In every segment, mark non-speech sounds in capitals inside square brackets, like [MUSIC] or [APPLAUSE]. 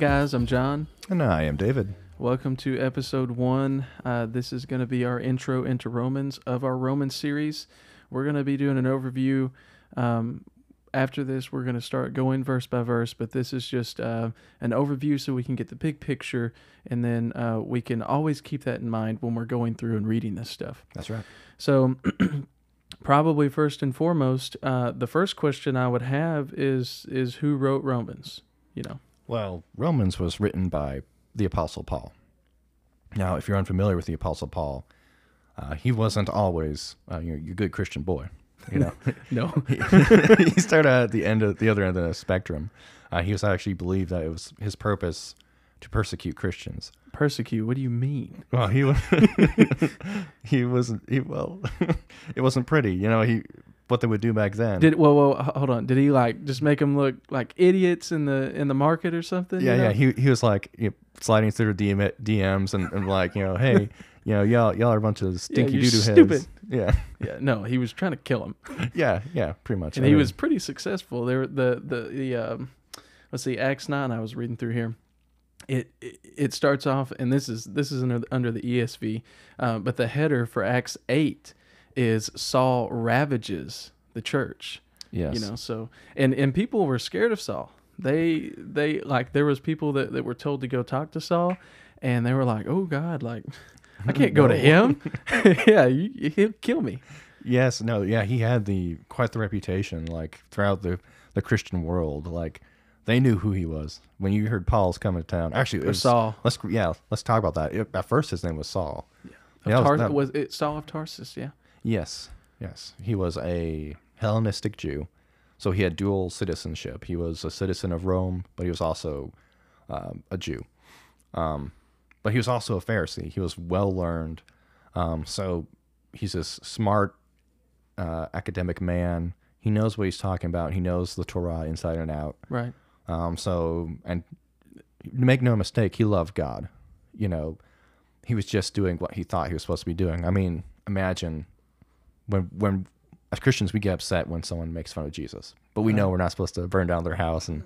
Guys, I'm John. And I am David. Welcome to episode one. Uh, this is going to be our intro into Romans of our Romans series. We're going to be doing an overview. Um, after this, we're going to start going verse by verse, but this is just uh, an overview so we can get the big picture, and then uh, we can always keep that in mind when we're going through and reading this stuff. That's right. So, [CLEARS THROAT] probably first and foremost, uh, the first question I would have is is who wrote Romans? You know. Well, Romans was written by the Apostle Paul. Now, if you're unfamiliar with the Apostle Paul, uh, he wasn't always uh, your, your good Christian boy. You know, [LAUGHS] No. [LAUGHS] he started at the end of the other end of the spectrum. Uh, he was actually believed that it was his purpose to persecute Christians. Persecute. What do you mean? Well, he was [LAUGHS] he wasn't he well, it wasn't pretty. You know, he what they would do back then. Did well, well, hold on. Did he like just make them look like idiots in the in the market or something? Yeah, you know? yeah. He he was like you know, sliding through the DM, DMs and, and like you know, hey, [LAUGHS] you know, y'all y'all are a bunch of stinky you're doo doo stupid. heads. Yeah, [LAUGHS] yeah. No, he was trying to kill him, [LAUGHS] yeah, yeah. Pretty much. and I he mean, was pretty successful. There, the the the um, let's see, Acts nine. I was reading through here. It, it it starts off, and this is this is under, under the ESV, uh, but the header for Acts eight is Saul ravages the church. yes. you know so and and people were scared of saul they they like there was people that, that were told to go talk to saul and they were like oh god like [LAUGHS] i can't go to him [LAUGHS] [LAUGHS] yeah you, he'll kill me Yes, no, yeah. He had the quite the reputation like throughout the the Christian world. Like they knew who he was when you heard Paul's coming to town. Actually, it was, saul Let's yeah, let's talk about that. It- at first, his name was Saul. of Yeah, that was- that- was it saul of tarsus yeah Yes, yes. He was a Hellenistic Jew, so he had dual citizenship. He was a citizen of Rome, but he was also um, a Jew. Um, but he was also a Pharisee. He was well learned. Um, so he's this smart uh, academic man. He knows what he's talking about. He knows the Torah inside and out. right Um, so, and make no mistake, he loved God. You know, he was just doing what he thought he was supposed to be doing. I mean, imagine when when as Christians we get upset when someone makes fun of Jesus, but we know we're not supposed to burn down their house and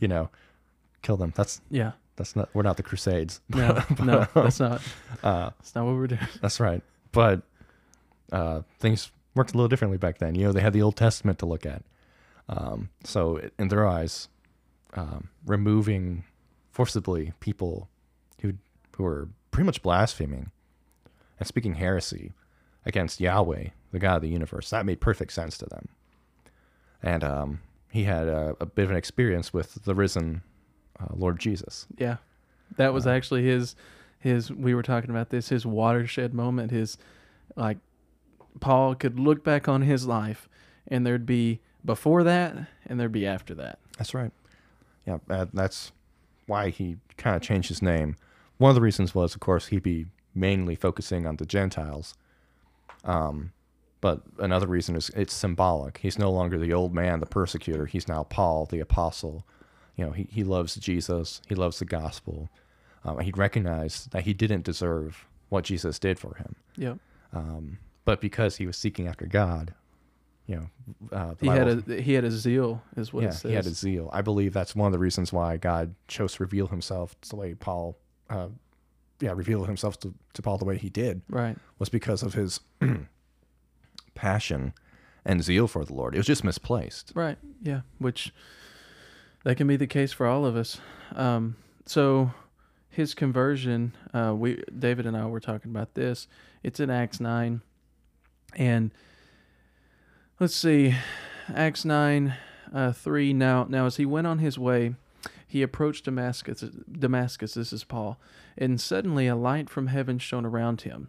you know kill them. That's yeah that's not we're not the Crusades. no no [LAUGHS] that's not Uh, that's not what we're doing that's right. But uh, things worked a little differently back then. You know, they had the Old Testament to look at. Um, so in their eyes, um, removing forcibly people who who were pretty much blaspheming and speaking heresy against Yahweh, the God of the universe, that made perfect sense to them. And um, he had a, a bit of an experience with the risen uh, Lord Jesus. yeah that was Uh, actually his his we were talking about this his watershed moment his like paul could look back on his life and there'd be before that and there'd be after that That's right. Yeah, uh, that's why he kind of changed his name. One of the reasons was, of course, he'd be mainly focusing on the Gentiles. Um, but another reason is it's symbolic. He's no longer the old man, the persecutor. He's now Paul, the apostle. You know, he, he loves Jesus. He loves the gospel. Um, he recognized that he didn't deserve what Jesus did for him. yep Um, but because he was seeking after God, you know, uh, he had a he had a zeal is what yeah, it says he had a zeal. I believe that's one of the reasons why God chose to reveal himself the way Paul, uh, yeah, revealed himself to, to Paul the way he did right was because of his [CLEARS THROAT] passion and zeal for the Lord. It was just misplaced. Right. Yeah. Which that can be the case for all of us. Um, so his conversion, uh, we David and I were talking about this. It's in Acts nine, and let's see, Acts nine, uh, three. Now, now as he went on his way, he approached Damascus. Damascus. This is Paul, and suddenly a light from heaven shone around him.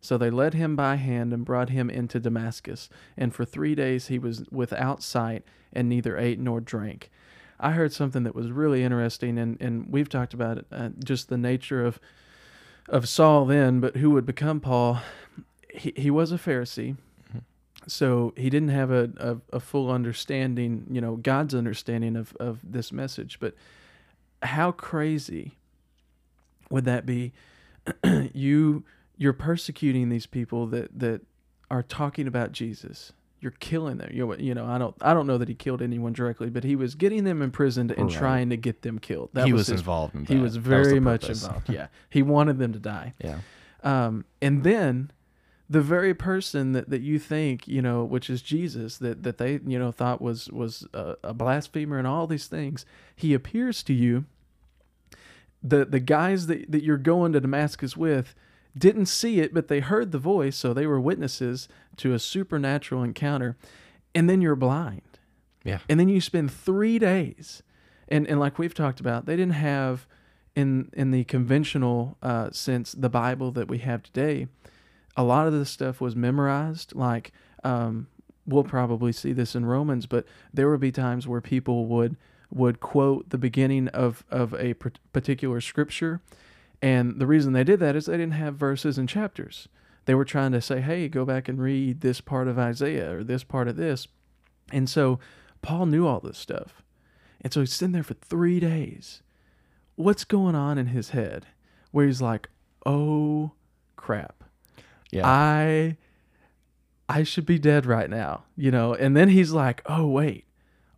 So they led him by hand and brought him into Damascus. And for three days he was without sight and neither ate nor drank. I heard something that was really interesting, and, and we've talked about it, uh, just the nature of of Saul then, but who would become Paul. He he was a Pharisee, so he didn't have a, a, a full understanding, you know, God's understanding of of this message. But how crazy would that be? [CLEARS THROAT] you you're persecuting these people that that are talking about Jesus. You're killing them. You know, you know, I don't I don't know that he killed anyone directly, but he was getting them imprisoned and Right. trying to get them killed. That he was, was, his, involved in that. he was very the much involved. Yeah. He wanted them to die. Yeah. Um, and then the very person that, that you think, you know, which is Jesus, that, that they, you know, thought was, was a, a blasphemer and all these things, he appears to you. The, the guys that, that you're going to Damascus with didn't see it, but they heard the voice, so they were witnesses to a supernatural encounter. And then you're blind. Yeah. And then you spend three days, and and like we've talked about, they didn't have in in the conventional uh, sense the Bible that we have today. A lot of this stuff was memorized. Like um, we'll probably see this in Romans, but there would be times where people would would quote the beginning of of a particular scripture, and the reason they did that is they didn't have verses and chapters. They were trying to say, "Hey, go back and read this part of Isaiah or this part of this," and so Paul knew all this stuff. And so he's sitting there for three days. What's going on in his head where he's like, oh crap. Yeah. I I should be dead right now, you know. And then he's like, "Oh wait,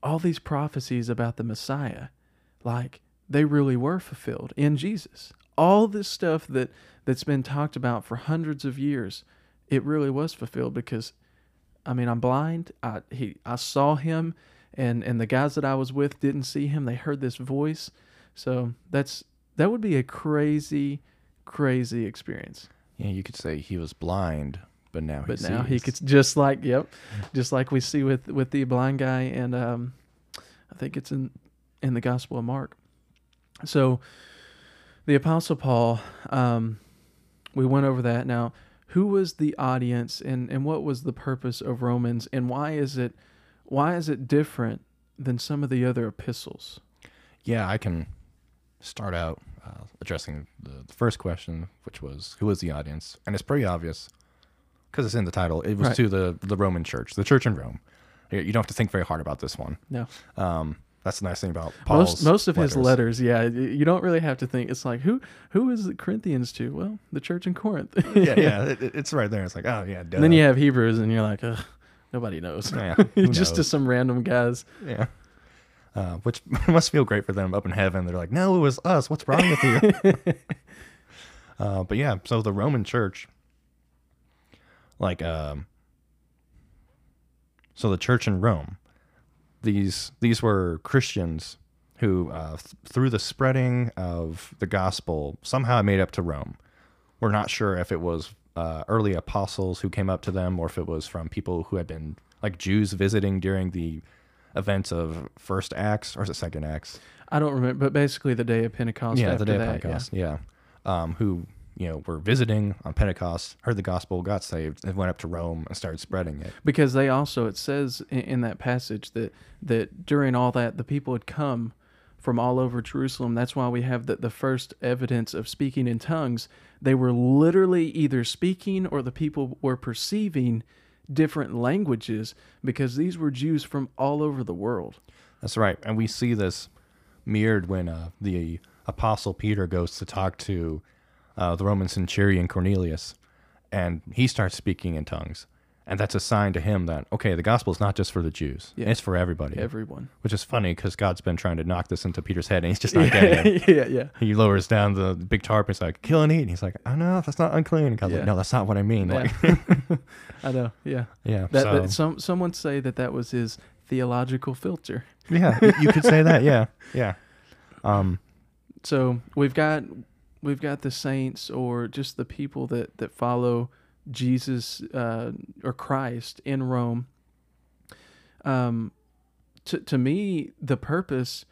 all these prophecies about the Messiah, like they really were fulfilled in Jesus. All this stuff that that's been talked about for hundreds of years, it really was fulfilled because I mean, I'm blind. I he I saw him and and the guys that I was with didn't see him. They heard this voice. So, that's that would be a crazy crazy experience. yeah. You could say he was blind, but now But he now he could just like yep, just like we see with with the blind guy and um I think it's in in the Gospel of Mark. So the apostle Paul um we went over that. Now, who was the audience and and what was the purpose of Romans and why is it why is it different than some of the other epistles? Yeah, I can start out uh, addressing the, the first question, which was who was the audience, and it's pretty obvious because it's in the title. It was Right. to the the Roman Church, the Church in Rome. You you don't have to think very hard about this one. No. Um, that's the nice thing about Paul's most most of his letters, yeah, you don't really have to think. It's like who who is the Corinthians to? Well, the church in Corinth. yeah, yeah, [LAUGHS] it, it- it's right there. It's like, oh yeah, duh. And then you have Hebrews, and you're like, Ugh, nobody knows. Yeah, [LAUGHS] Just to some random guys. yeah. Uh, which [LAUGHS] must feel great for them up in heaven. They're like, no, it was us. What's wrong with you? uh, but yeah, so the Roman Church, like, um, so the church in Rome, these these were Christians who, uh, th- through the spreading of the gospel, somehow made up to Rome. We're not sure if it was uh, early apostles who came up to them, or if it was from people who had been like Jews visiting during the events of First Acts, or is it Second Acts? I don't remember, but basically the day of Pentecost. yeah, the day of Pentecost. Yeah, Um, who you know were visiting on Pentecost, heard the gospel, got saved, and went up to Rome and started spreading it. because they also it says in, in that passage that that during all that the people had come from all over Jerusalem. That's why we have the, the first evidence of speaking in tongues. They were literally either speaking or the people were perceiving different languages because these were Jews from all over the world. That's right, and we see this mirrored when uh, the apostle Peter goes to talk to uh, the Roman centurion Cornelius, and he starts speaking in tongues, and that's a sign to him that okay, the gospel is not just for the Jews; Yeah. it's for everybody. Everyone. Which is funny because God's been trying to knock this into Peter's head, and he's just not getting it. [LAUGHS] yeah, yeah. He lowers down the big tarp and he's like, kill and eat. And he's like, oh no, that's not unclean. And God's Yeah. like, no, that's not what I mean. Like, [LAUGHS] [LAUGHS] I know. Yeah. yeah. That, so, that some someone say that that was his theological filter. yeah, you could say that. Yeah. Yeah. Um, so we've got we've got the saints or just the people that that follow Jesus uh, or Christ in Rome. Um, to to me, the purpose.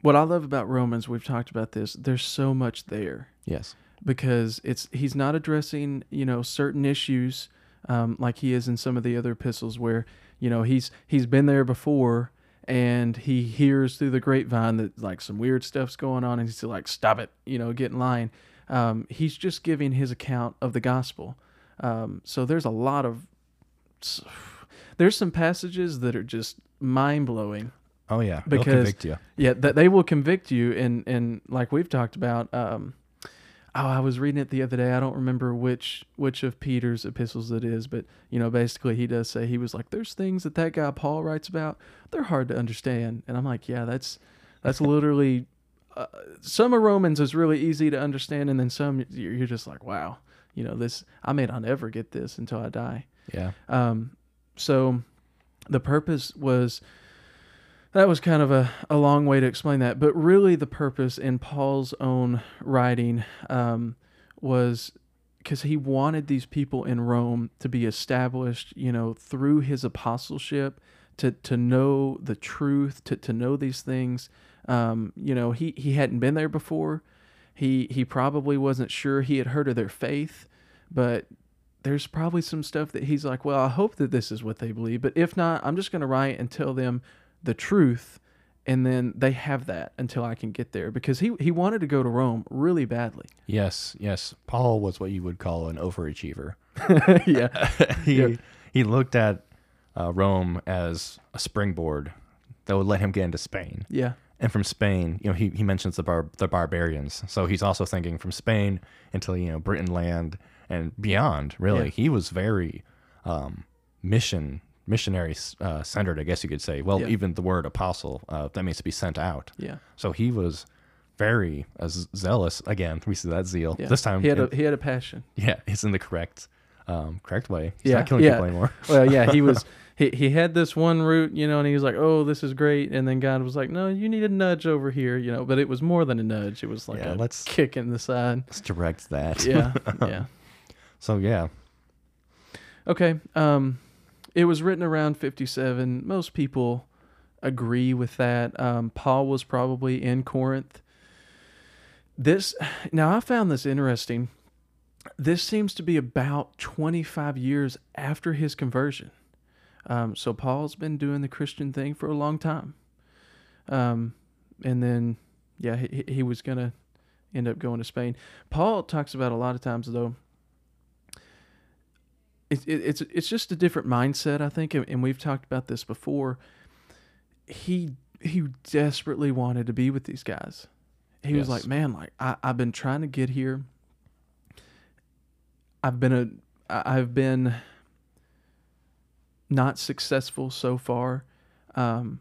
What I love about Romans, we've talked about this. There's so much there yes. because it's he's not addressing you know certain issues um, like he is in some of the other epistles where you know he's he's been there before and he hears through the grapevine that like some weird stuff's going on and he's like stop it you know get in line Um, he's just giving his account of the gospel. Um, so there's a lot of there's some passages that are just mind blowing. Oh yeah, Because- convict you. Yeah, that they will convict you, and and like we've talked about. Um, oh, I was reading it the other day. I don't remember which which of Peter's epistles it is, but you know, basically he does say he was like, "There's things that that guy Paul writes about. They're hard to understand," and I'm like, "Yeah, that's that's [LAUGHS] literally." Uh, some of Romans is really easy to understand, and then some you're you're just like, "Wow, you know this. I may not ever get this until I die." Yeah. Um, so the purpose was that was kind of a, a long way to explain that, but really the purpose in Paul's own writing um, was because he wanted these people in Rome to be established, you know, through his apostleship, to to know the truth, to to know these things. Um, you know, he he hadn't been there before. He he probably wasn't sure. He had heard of their faith, but there's probably some stuff that he's like, well, I hope that this is what they believe, but if not, I'm just going to write and tell them the truth, and then they have that until I can get there because he he wanted to go to Rome really badly. Yes. Yes. Paul was what you would call an overachiever. [LAUGHS] [LAUGHS] yeah, he Yeah. he looked at uh, Rome as a springboard that would let him get into Spain. yeah, And from Spain, you know, he, he mentions the bar the barbarians. So he's also thinking from Spain until you know Britain land and beyond. Really, Yeah. he was very um, mission missionary uh, centered, I guess you could say. Well, Yeah. even the word apostle uh, that means to be sent out. yeah, So he was very uh, zealous. Again, we see that zeal yeah. this time. he had a he had a passion. yeah, [LAUGHS] it's in the correct um, correct way. He's Yeah, not killing yeah. people anymore. [LAUGHS] Well, yeah, he was. [LAUGHS] He, he had this one route, you know, and he was like, "Oh, this is great," and then God was like, "No, you need a nudge over here," you know. But it was more than a nudge; it was like Yeah, a let's- kick in the side. Let's direct that. Yeah, yeah. So yeah, Okay. Um, it was written around 57. Most people agree with that. Um, Paul was probably in Corinth. This now I found this interesting. This seems to be about 25 years after his conversion. Um, so Paul's been doing the Christian thing for a long time. Um, and then, yeah, he, he was going to end up going to Spain. Paul talks about a lot of times, though, it, it, it's it's just a different mindset, I think, and, and we've talked about this before. He he desperately wanted to be with these guys. He was like, man, like I, I've been trying to get here. I've been a I've been not successful so far, um,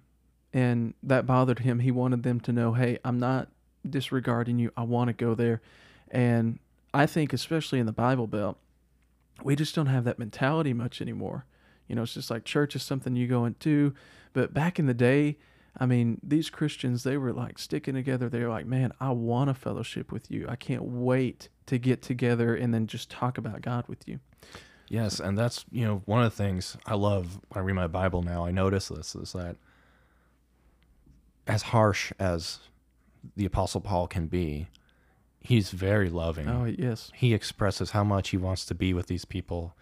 and that bothered him. He wanted them to know, hey, I'm not disregarding you. I want to go there, and I think especially in the Bible Belt we just don't have that mentality much anymore. You know, it's just like church is something you go into. But back in the day, I mean, these Christians, they were like sticking together. They were like, man, I want a fellowship with you. I can't wait to get together and then just talk about God with you. Yes, and that's you know one of the things I love when I read my Bible now. I notice this is that as harsh as the Apostle Paul can be, he's very loving. Oh, yes. He expresses how much he wants to be with these people.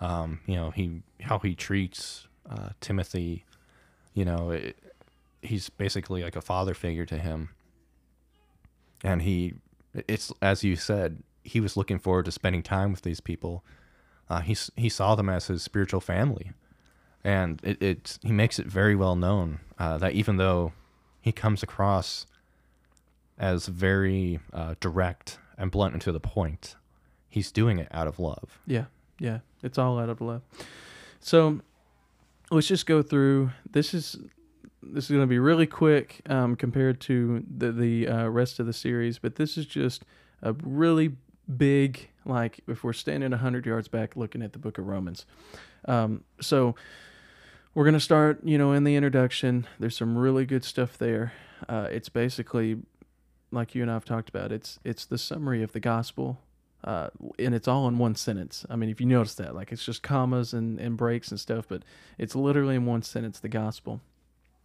Um, you know, he how he treats uh, Timothy. You know, it, he's basically like a father figure to him. And he, it's as you said, he was looking forward to spending time with these people. Uh, he he saw them as his spiritual family, and it, it he makes it very well known uh, that even though he comes across as very uh, direct and blunt and to the point, he's doing it out of love. Yeah, yeah, it's all out of love. So let's just go through. This is this is going to be really quick um, compared to the the uh, rest of the series, but this is just a really big like if we're standing hundred yards back looking at the Book of Romans. Um, so we're going to start, you know, in the introduction. There's some really good stuff there. Uh, it's basically like you and I've talked about. It's it's the summary of the gospel uh, and it's all in one sentence. I mean, if you notice that, like it's just commas and, and breaks and stuff, but it's literally in one sentence the gospel.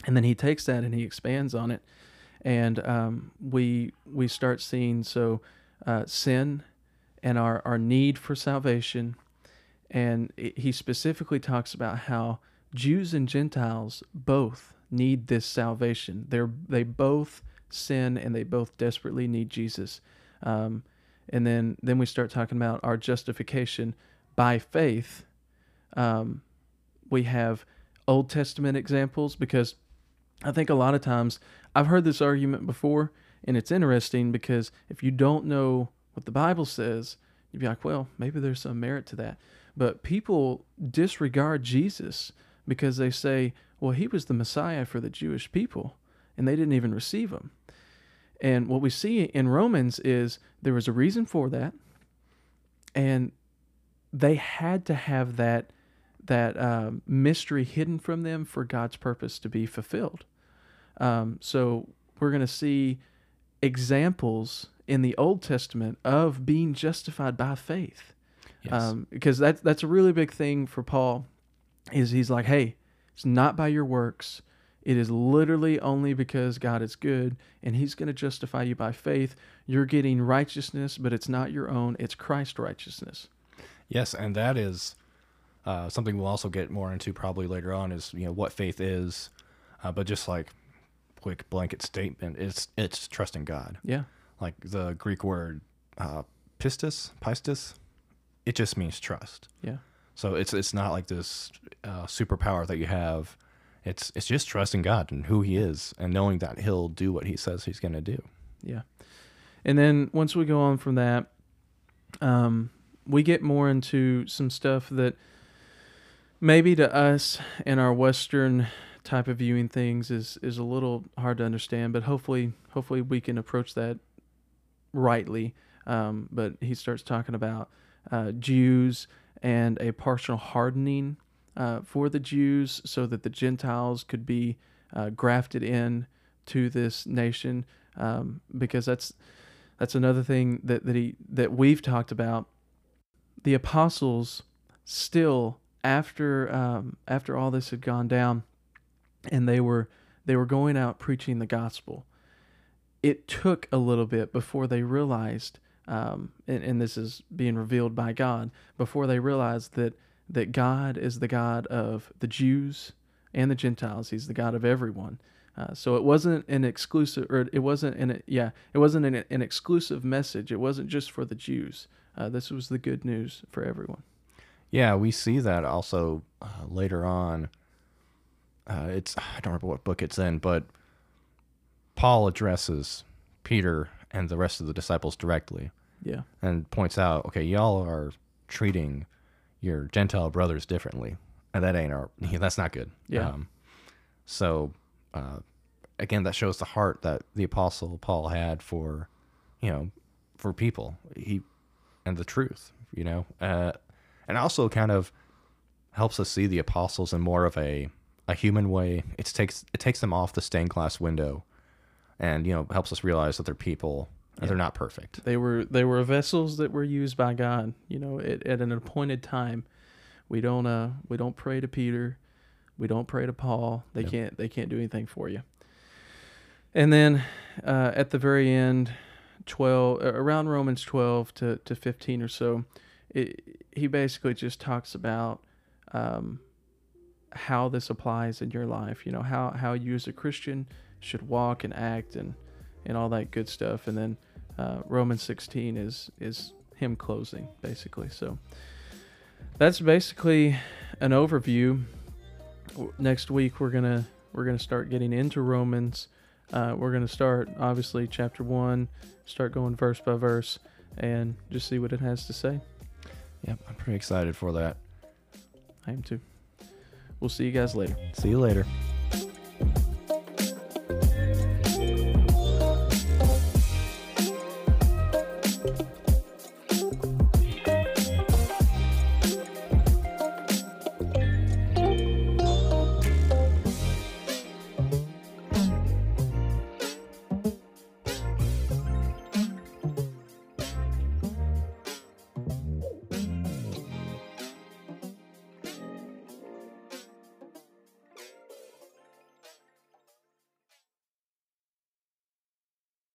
And then he takes that and he expands on it, and um, we we start seeing so uh, sin and our our need for salvation, and it, he specifically talks about how Jews and Gentiles both need this salvation. They're they both sin and they both desperately need Jesus. Um, and then then we start talking about our justification by faith. Um, we have Old Testament examples because I think a lot of times I've heard this argument before, and it's interesting because if you don't know what the Bible says, you'd be like, well, maybe there's some merit to that. But people disregard Jesus because they say, well, he was the Messiah for the Jewish people, and they didn't even receive him. And what we see in Romans is there was a reason for that, and they had to have that that um, mystery hidden from them for God's purpose to be fulfilled. Um, so we're going to see examples in the Old Testament of being justified by faith, Yes. um, because that's that's a really big thing for Paul. Is he's like, hey, it's not by your works. It is literally only because God is good and He's going to justify you by faith. You're getting righteousness, but it's not your own, it's Christ's righteousness. Yes, and that is uh, something we'll also get more into probably later on. Is you know what faith is, uh, but just like quick blanket statement, it's it's trusting God. Yeah. Like the Greek word uh, pistis, pistis, it just means trust. Yeah. So it's it's not like this uh, superpower that you have. It's it's just trusting God and who He is, and knowing that He'll do what He says He's going to do. Yeah. And then once we go on from that, um, we get more into some stuff that maybe to us and our Western type of viewing things is is a little hard to understand, but hopefully hopefully we can approach that rightly. Um, but he starts talking about uh, Jews and a partial hardening uh, for the Jews so that the Gentiles could be uh, grafted in to this nation um, because that's that's another thing that, that he that we've talked about. The apostles still after um, after all this had gone down and they were they were going out preaching the gospel it took a little bit before they realized um, and, and this is being revealed by god before they realized that that god is the god of the jews and the gentiles he's the god of everyone uh, so it wasn't an exclusive, or it wasn't an yeah, it wasn't an, an exclusive message. It wasn't just for the Jews. Uh, this was the good news for everyone. Yeah, we see that also uh, later on. Uh, it's I don't remember what book it's in, but Paul addresses Peter and the rest of the disciples directly Yeah, and points out, okay, y'all are treating your Gentile brothers differently, and that ain't our. [LAUGHS] That's not good. Yeah. Um, so, uh, again, that shows the heart that the apostle Paul had for, you know, for people. He and the truth, you know, uh, and also kind of helps us see the apostles in more of a a human way. It takes it takes them off the stained glass window, and you know helps us realize that they're people Yeah. they're not perfect. they were they were vessels that were used by God. You know, at, at an appointed time. We don't uh we don't pray to Peter, we don't pray to Paul. They Yep. can't they can't do anything for you. And then uh, at the very end, twelve around Romans twelve to, to fifteen or so, it, he basically just talks about um, how this applies in your life. You know how how you as a Christian should walk and act and and all that good stuff. And then uh, Romans sixteen is is him closing basically. So that's basically an overview. Next week we're gonna we're gonna start getting into Romans. Uh, we're gonna start obviously chapter one, start going verse by verse, and just see what it has to say. Yep, I'm pretty excited for that. I am too. We'll see you guys later. See you later.